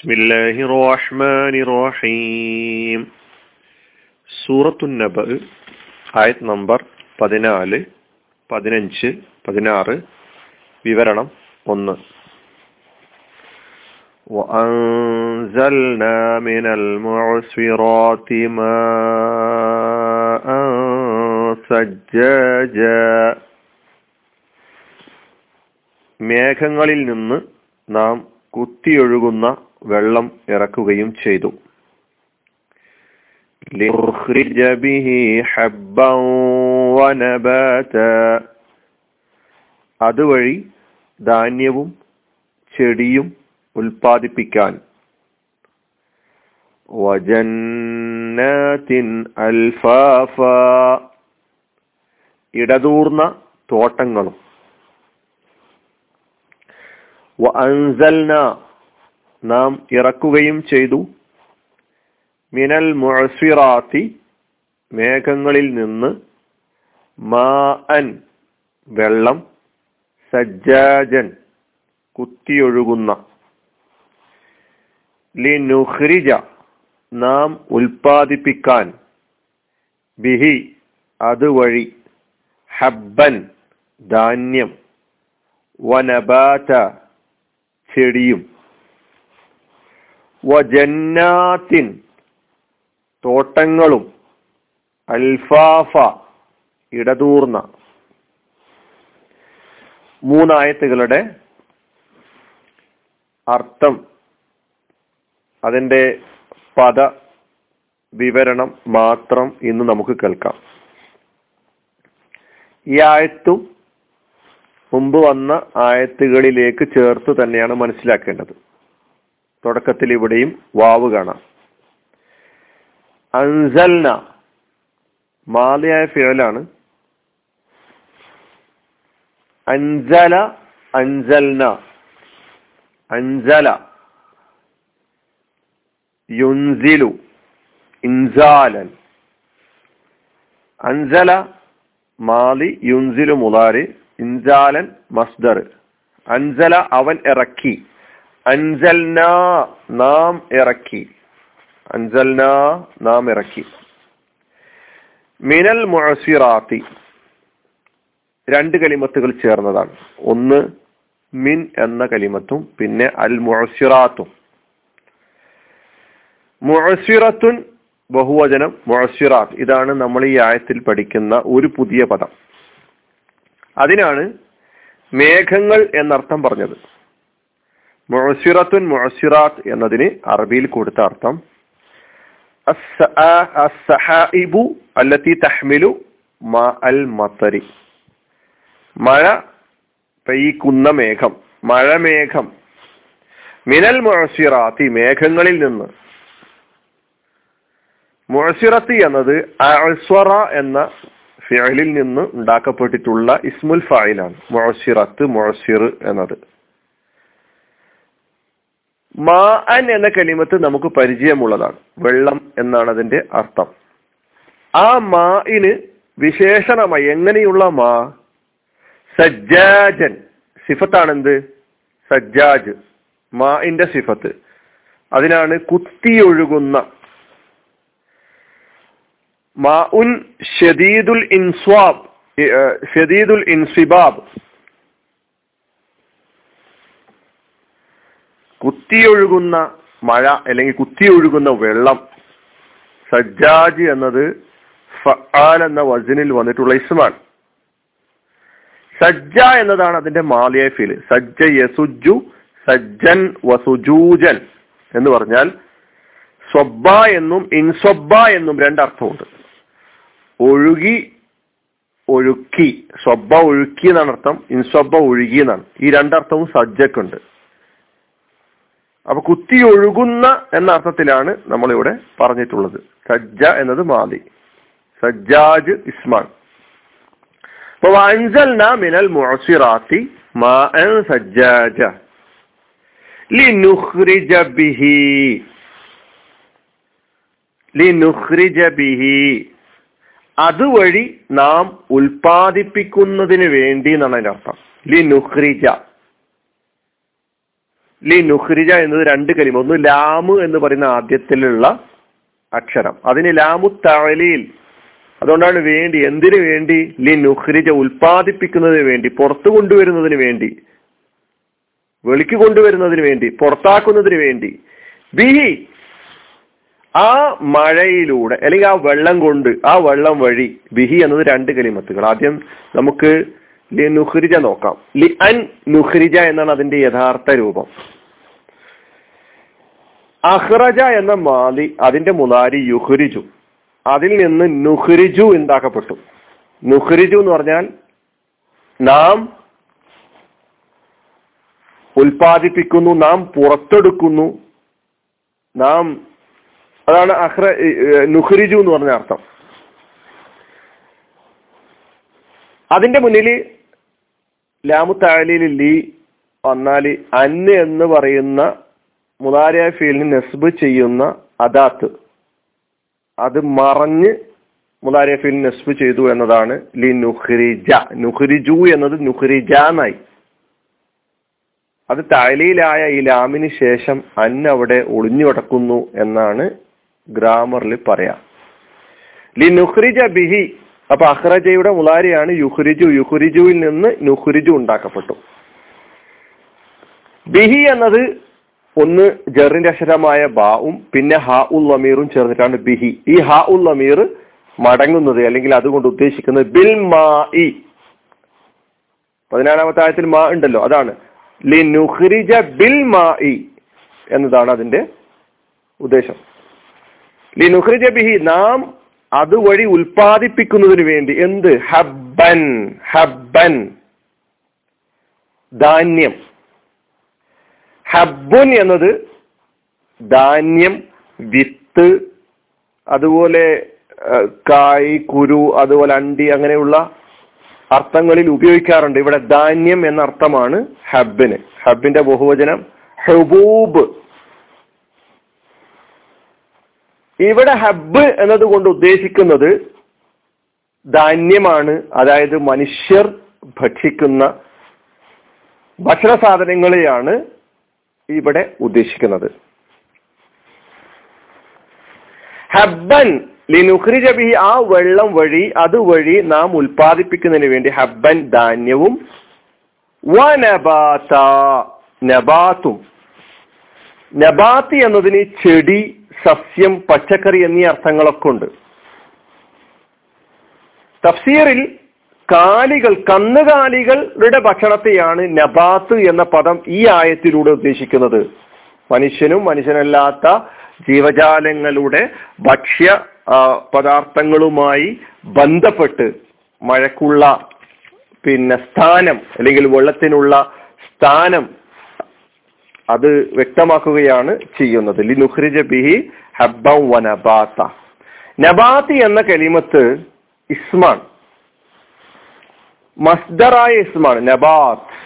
بسم الله الرحمن الرحيم സൂറത്തു നബ ആയത് നമ്പർ പതിനാല് പതിനഞ്ച് പതിനാറ് വിവരണം ഒന്ന് وأنزلنا من المعصرات ماء سجاجا മേഘങ്ങളിൽ നിന്ന് നാം കുത്തിയൊഴുകുന്ന വെള്ളം ഇറക്കുകയും ചെയ്തു. അതുവഴി ധാന്യവും ചെടിയും ഉൽപ്പാദിപ്പിക്കാൻ. വജന്നത്തിൻ അൽഫാഫ. ഇടതൂർന്ന തോട്ടങ്ങളും. നാം ഇറക്കുകയും ചെയ്തു. മിനൽ മുഴസിറാത്തി മേഘങ്ങളിൽ നിന്ന് മാ അൻ വെള്ളം സജ്ജാജൻ കുത്തിയൊഴുകുന്ന. ലിനുഹ്രിജ നാം ഉൽപ്പാദിപ്പിക്കാൻ. ബിഹി അതുവഴി. ഹബ്ബൻ ധാന്യം. വനബാറ്റ ചെടിയും. വജന്നാത്തിൻ തോട്ടങ്ങളും അൽഫാഫ ഇടതൂർന്ന മൂന്നായത്തുകളുടെ അർത്ഥം അതിന്റെ പദ വിവരണം മാത്രം ഇന്ന് നമുക്ക് കേൾക്കാം. ഈ ആയത്തും മുമ്പ് വന്ന ആയത്തുകളിലേക്ക് ചേർത്ത് തന്നെയാണ് മനസ്സിലാക്കേണ്ടത്. തുടക്കത്തിൽ ഇവിടെയും വാവ് കാണാം. അൻസൽന. മാലിയായ ഫിയലാണ്. അൻസല അൻസൽന. അൻസല. യുൻസിലു. ഇൻസാലൻ. അൻസല മാലി യുൻസിലു മുതാരി ഇൻസാലൻ മസ്ദർ. അൻസല അവൻ ഇറക്കി. അൻസൽന നാം ഇറക്കി. അൻസൽന നാം ഇറക്കി. മിനൽ മുഅസിറാത്തി. രണ്ട് കലിമത്തുകൾ ചേർന്നതാണ്. ഒന്ന് മിൻ എന്ന കലിമത്തും പിന്നെ അൽ മുഴസിറാത്തും മുഴസിറത്തുൻ ബഹുവചനം മുഅസിറാത്ത്. ഇതാണ് നമ്മൾ ഈ ആയത്തിൽ പഠിക്കുന്ന ഒരു പുതിയ പദം. അതിനാണ് മേഘങ്ങൾ എന്നർത്ഥം പറഞ്ഞത്. മുഅസിറത്തുൻ മുഅസിറാത്ത് എന്നതിന് അറബിയിൽ കൊടുത്ത അർത്ഥം. അസ്സഹായിബു അല്ലത്തി തഹ്മിലു മാ അൽ മത്തരി. മഴ പെയ്ക്കുന്ന മേഘം മഴമേഘം. മിനൽ മുഴസിറാത്തി മേഘങ്ങളിൽ നിന്ന്. മുഴസിറത്തി എന്നത് അസ്വറ എന്ന ഫിയലിൽ നിന്ന് ഉണ്ടാക്കപ്പെട്ടിട്ടുള്ള ഇസ്മുൽ ഫായിലാണ്. മുഴസിറത്ത് മുഴസിർ എന്നത്. മാ അൻ എന്ന കലിമത്ത് നമുക്ക് പരിചയമുള്ളതാണ്. വെള്ളം എന്നാണ് അതിന്റെ അർത്ഥം. ആ മാഇന് വിശേഷണമായി എങ്ങനെയുള്ള മാ? സജ്ജാജൻ. സിഫത്താണെന്ത്? സജ്ജാജ്. മാഇന്റെ സിഫത്ത്. അതിനാണ് കുത്തിയൊഴുകുന്ന. മാ ഉൻ ഷദീദുൽ ഇൻസ്വാബ്. ഷദീദുൽ ഇൻസിബാബ് കുത്തിയൊഴുകുന്ന മഴ അല്ലെങ്കിൽ കുത്തിയൊഴുകുന്ന വെള്ളം. സജ്ജാജ് എന്നത് ഫആൽ എന്ന വജനിൽ വന്നിട്ടുള്ള ഇസ്മാണ്. സജ്ജ എന്നതാണ് അതിന്റെ മാലിയ ഫീൽ സജ്ജ യസുജു സജ്ജൻ വസുജൂജൻ എന്ന് പറഞ്ഞാൽ സ്വബ എന്നും ഇൻസ്വബ എന്നും രണ്ടർത്ഥമുണ്ട്. ഒഴുകി ഒഴുക്കി. സ്വബ ഒഴുക്കി എന്നാണ് അർത്ഥം. ഇൻസ്വബ ഒഴുകി എന്നാണ്. ഈ രണ്ടർത്ഥവും സജ്ജക്കുണ്ട്. അപ്പൊ കുത്തി ഒഴുകുന്ന എന്ന അർത്ഥത്തിലാണ് നമ്മളിവിടെ പറഞ്ഞിട്ടുള്ളത്. സജ്ജ എന്നത് മാതി സജ്ജാജ് ഇസ്മാൻ. അപ്പൊ വാഞ്ചൽ മിനൽ മുഅസിറാത്തി മാഅൻ സജ്ജാജ. ബിഹി. ബിഹി. അതുവഴി നാം ഉൽപാദിപ്പിക്കുന്നതിന് വേണ്ടി എന്നാണ് അതിന്റെ അർത്ഥം. ലിനുഖ്രിജ. ലി നുഹ്രിജ എന്നത് രണ്ട് കലിമ. ഒന്ന് ലാമു എന്ന് പറയുന്ന ആദ്യത്തിലുള്ള അക്ഷരം. അതിന് ലാമു തഴലിയിൽ അതുകൊണ്ടാണ് വേണ്ടി എന്തിനു വേണ്ടി ലി നുഹ്രിജ ഉൽപ്പാദിപ്പിക്കുന്നതിന് വേണ്ടി പുറത്തു കൊണ്ടുവരുന്നതിന് വേണ്ടി വെളിക്ക് കൊണ്ടുവരുന്നതിന് വേണ്ടി പുറത്താക്കുന്നതിന് വേണ്ടി. ബിഹി ആ മഴയിലൂടെ അല്ലെങ്കിൽ ആ വെള്ളം കൊണ്ട് ആ വെള്ളം വഴി ബിഹി എന്നത് രണ്ട് കലിമത്തുകൾ. ആദ്യം നമുക്ക് ലി നുഹ്രിജ നോക്കാം. ലി അൻ നുഹ്രിജ എന്നാണ് അതിന്റെ യഥാർത്ഥ രൂപം. അഹ്റജ എന്ന മാലി അതിന്റെ മുലാരി യുഹ്രിജു അതിൽ നിന്ന് നുഹ്രിജു ഉണ്ടാക്കപ്പെട്ടു. നുഹ്രിജു എന്ന് പറഞ്ഞാൽ നാം ഉൽപാദിപ്പിക്കുന്നു നാം പുറത്തെടുക്കുന്നു നാം അതാണ് അഹ്റ നുഹ്രിജു എന്ന് പറഞ്ഞ അർത്ഥം. അതിന്റെ മുന്നിൽ ലാമു താലിയിൽ ലീ വന്നാൽ അന്ന് എന്ന് പറയുന്ന മുതാരിയ ഫീലിന് നെസ്ബ് ചെയ്യുന്ന അദാത്ത്. അത് മറഞ്ഞ് മുതാരിയ ഫീൽ നെസ്ബ് ചെയ്തു എന്നതാണ് ലി നുഹ്രിജ നുഹ്രിജു എന്നത് നുഹ്രിജ എന്നായി അത് താലിയിലായ ഈ ലാമിന് ശേഷം അന്ന് അവിടെ ഒളിഞ്ഞു കിടക്കുന്നു എന്നാണ് ഗ്രാമറിൽ പറയാം. ലി നുഹ്രിജ ബിഹി അപ്പൊ അഹ്റജയുടെ മുലാരിയാണ് യുഹുരിജു യുഹുരിജുവിൽ നിന്ന് നുഹുരിജു ഉണ്ടാക്കപ്പെട്ടു. ബിഹി എന്നത് ഒന്ന് ജറിന്റെ അക്ഷരമായ ബാവും പിന്നെ ഹാ ഉൽ അമീറും ചേർന്നിട്ടാണ് ബിഹി. ഈ ഹാ ഉൽ അമീർ മടങ്ങുന്നത് അല്ലെങ്കിൽ അതുകൊണ്ട് ഉദ്ദേശിക്കുന്നത് ബിൽ മാ ഇ. പതിനാലാമത്തെ ആയത്തിൽ മാ ഉണ്ടല്ലോ അതാണ്. ലി നുഹ്രിജ ബിൽ മാ ഇ എന്നതാണ് അതിന്റെ ഉദ്ദേശം. ലി നുഹ്രിജ ബിഹി നാം അതുവഴി ഉൽപ്പാദിപ്പിക്കുന്നതിന് വേണ്ടി എന്ത്? ഹബ്ബൻ ഹബ്ബൻ. ധാന്യം. ഹബ്ബുൻ എന്നത് ധാന്യം വിത്ത് അതുപോലെ കായ് കുരു അതുപോലെ അണ്ടി അങ്ങനെയുള്ള അർത്ഥങ്ങളിൽ ഉപയോഗിക്കാറുണ്ട്. ഇവിടെ ധാന്യം എന്ന അർത്ഥമാണ് ഹബ്ബിന്. ഹബ്ബിന്റെ ബഹുവചനം ഹബൂബ്. ഇവിടെ ഹബ്ബ് എന്നതുകൊണ്ട് ഉദ്ദേശിക്കുന്നത് ധാന്യമാണ് അതായത് മനുഷ്യർ ഭക്ഷിക്കുന്ന ഭക്ഷണ സാധനങ്ങളെയാണ് ഇവിടെ ഉദ്ദേശിക്കുന്നത്. ഹബ്ബൻ ലിനുഖ്രിജ ബിഹി ആ വെള്ളം വഴി അതുവഴി നാം ഉൽപ്പാദിപ്പിക്കുന്നതിന് വേണ്ടി ഹബ്ബൻ ധാന്യവും നബാത്ത നബാത്തും. നബാത്തി എന്നതിന് ചെടി സസ്യം പച്ചക്കറി എന്നീ അർത്ഥങ്ങളൊക്കെ ഉണ്ട്. തഫ്സീറിൽ കാലികൾ കന്നുകാലികളുടെ ഭക്ഷണത്തെയാണ് നബാത്ത് എന്ന പദം ഈ ആയത്തിലൂടെ ഉദ്ദേശിക്കുന്നത്. മനുഷ്യനും മനുഷ്യനല്ലാത്ത ജീവജാലങ്ങളുടെ ഭക്ഷ്യ പദാർത്ഥങ്ങളുമായി ബന്ധപ്പെട്ട് മഴക്കുള്ള പിന്നെ സ്ഥാനം അല്ലെങ്കിൽ വെള്ളത്തിനുള്ള സ്ഥാനം അത് വ്യക്തമാക്കുകയാണ് ചെയ്യുന്നത്. ലിനുഹ്രിജ ബിഹി ഹബ്ബം വ നബാത്ത. എന്ന കലിമത്ത് ഇസ്മാൻ മസ്ദറായ ഇസ്മാൻ നബാത്ത്.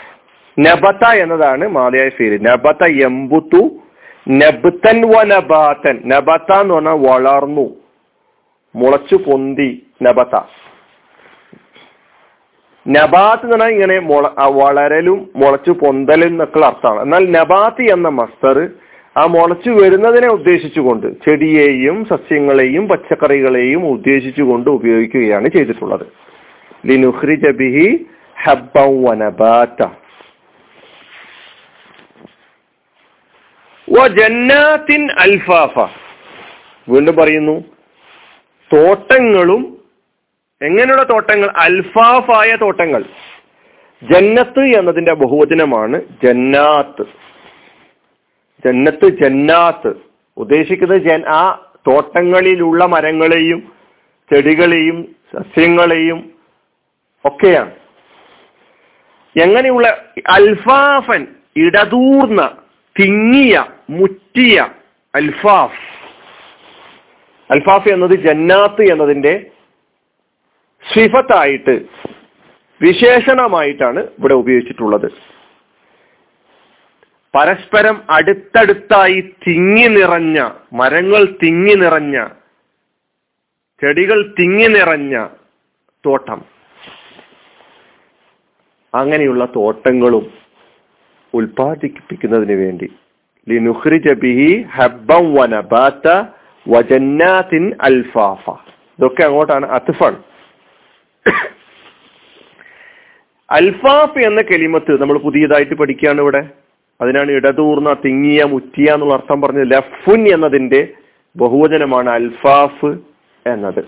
നബത്ത എന്നതാണ് മാലയായ ഫീൽ. നബത്ത എമ്പുത്തു നബ്തൻ വ നബാത്തൻ. നബത്ത എന്ന് പറഞ്ഞാൽ വളർന്നു. മുളച്ചു പൊന്തി നബത്ത. നബാത്ത് എന്ന് പറഞ്ഞാൽ ഇങ്ങനെ മുള വളരലും മുളച്ചു പൊന്തലും എന്നൊക്കെയുള്ള അർത്ഥമാണ്. എന്നാൽ നബാത്ത് എന്ന മസ്തർ ആ മുളച്ചു വരുന്നതിനെ ഉദ്ദേശിച്ചുകൊണ്ട് ചെടിയെയും സസ്യങ്ങളെയും പച്ചക്കറികളെയും ഉദ്ദേശിച്ചുകൊണ്ട് ഉപയോഗിക്കുകയാണ് ചെയ്തിട്ടുള്ളത്. ലിനുഹ്രി ജബിഹി ജന്നാത്തിൻ അൽഫാഫ. വീണ്ടും പറയുന്നു തോട്ടങ്ങളും എങ്ങനെയുള്ള തോട്ടങ്ങൾ? അൽഫാഫായ തോട്ടങ്ങൾ. ജന്നത്ത് എന്നതിന്റെ ബഹുവചനമാണ് ജന്നാത്ത്. ജന്നത്ത് ജന്നാത്ത്. ഉദ്ദേശിക്കുന്നത് ജൻ ആ തോട്ടങ്ങളിലുള്ള മരങ്ങളെയും ചെടികളെയും സസ്യങ്ങളെയും ഒക്കെയാണ്. എങ്ങനെയുള്ള അൽഫാഫൻ ഇടതൂർന്ന തിങ്ങിയ മുറ്റിയ അൽഫാഫ്. അൽഫാഫ് എന്നത് ജന്നാത്ത് എന്നതിന്റെ സിഫത്തായിട്ട് വിശേഷണമായിട്ടാണ് ഇവിടെ ഉപയോഗിച്ചിട്ടുള്ളത്. പരസ്പരം അടുത്തടുത്തായി തിങ്ങി നിറഞ്ഞ മരങ്ങൾ തിങ്ങി നിറഞ്ഞ ചെടികൾ തിങ്ങി നിറഞ്ഞ തോട്ടം. അങ്ങനെയുള്ള തോട്ടങ്ങളും ഉൽപാദിപ്പിക്കുന്നതിന് വേണ്ടി. ലിനുഖ്രിജ ബിഹി ഹബ്ബൻ വനബാത്ത വജന്നാത്തിൻ അൽഫാഫ. ഇതൊക്കെ അങ്ങോട്ടാണ് അത്ഫാണ്. അൽഫാഫ് എന്ന കെലിമത്ത് നമ്മൾ പുതിയതായിട്ട് പഠിക്കുകയാണ് ഇവിടെ. അതിനാണ് ഇടതൂർന്ന തിങ്ങിയ മുറ്റിയ എന്നുള്ള അർത്ഥം പറഞ്ഞത് ലഫുൻ എന്നതിന്റെ ബഹുവചനമാണ് അൽഫാഫ് എന്നത്.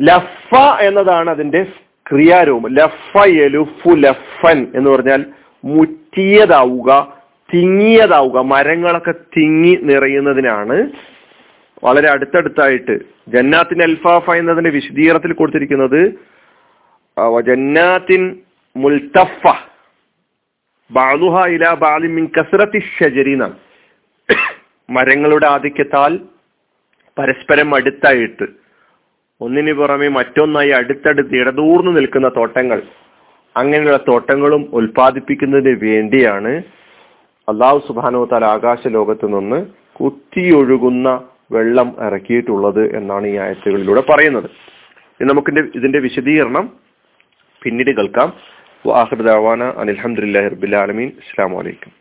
ലഫ എന്നതാണ് അതിന്റെ ക്രിയാരൂപം. ലഫ എലുഫു ലഫൻ എന്ന് പറഞ്ഞാൽ മുറ്റിയതാവുക തിങ്ങിയതാവുക മരങ്ങളൊക്കെ തിങ്ങി നിറയുന്നതിനാണ് വളരെ അടുത്തടുത്തായിട്ട് ജന്നാത്തിൻ അൽഫാഫ എന്നതിന്റെ വിശദീകരണത്തിൽ കൊടുത്തിരിക്കുന്നത് ജന്നാത്തിൻ മുൽത്തഫ ബാലുഹ ഇല ബാലിമിൻ കസറത്തി ഷജരി മരങ്ങളുടെ ആധിക്യത്താൽ പരസ്പരം അടുത്തായിട്ട് ഒന്നിനു പുറമെ മറ്റൊന്നായി അടുത്തടുത്ത് ഇടതൂർന്നു നിൽക്കുന്ന തോട്ടങ്ങൾ അങ്ങനെയുള്ള തോട്ടങ്ങളും ഉൽപ്പാദിപ്പിക്കുന്നതിന് വേണ്ടിയാണ് അള്ളാഹു സുബാനോ താൽ ആകാശ ലോകത്ത് നിന്ന് കുത്തിയൊഴുകുന്ന വെള്ളം ഇറക്കിയിട്ടുള്ളത് എന്നാണ് ഈ ആയത്തുകളിലൂടെ പറയുന്നത്. ഇനി നമുക്ക് ഇതിന്റെ വിശദീകരണം പിന്നീട് കേൾക്കാം. അനിൽഹമുല്ലാ റബിൻ അലമീൻ അസ്സാം വലൈക്കും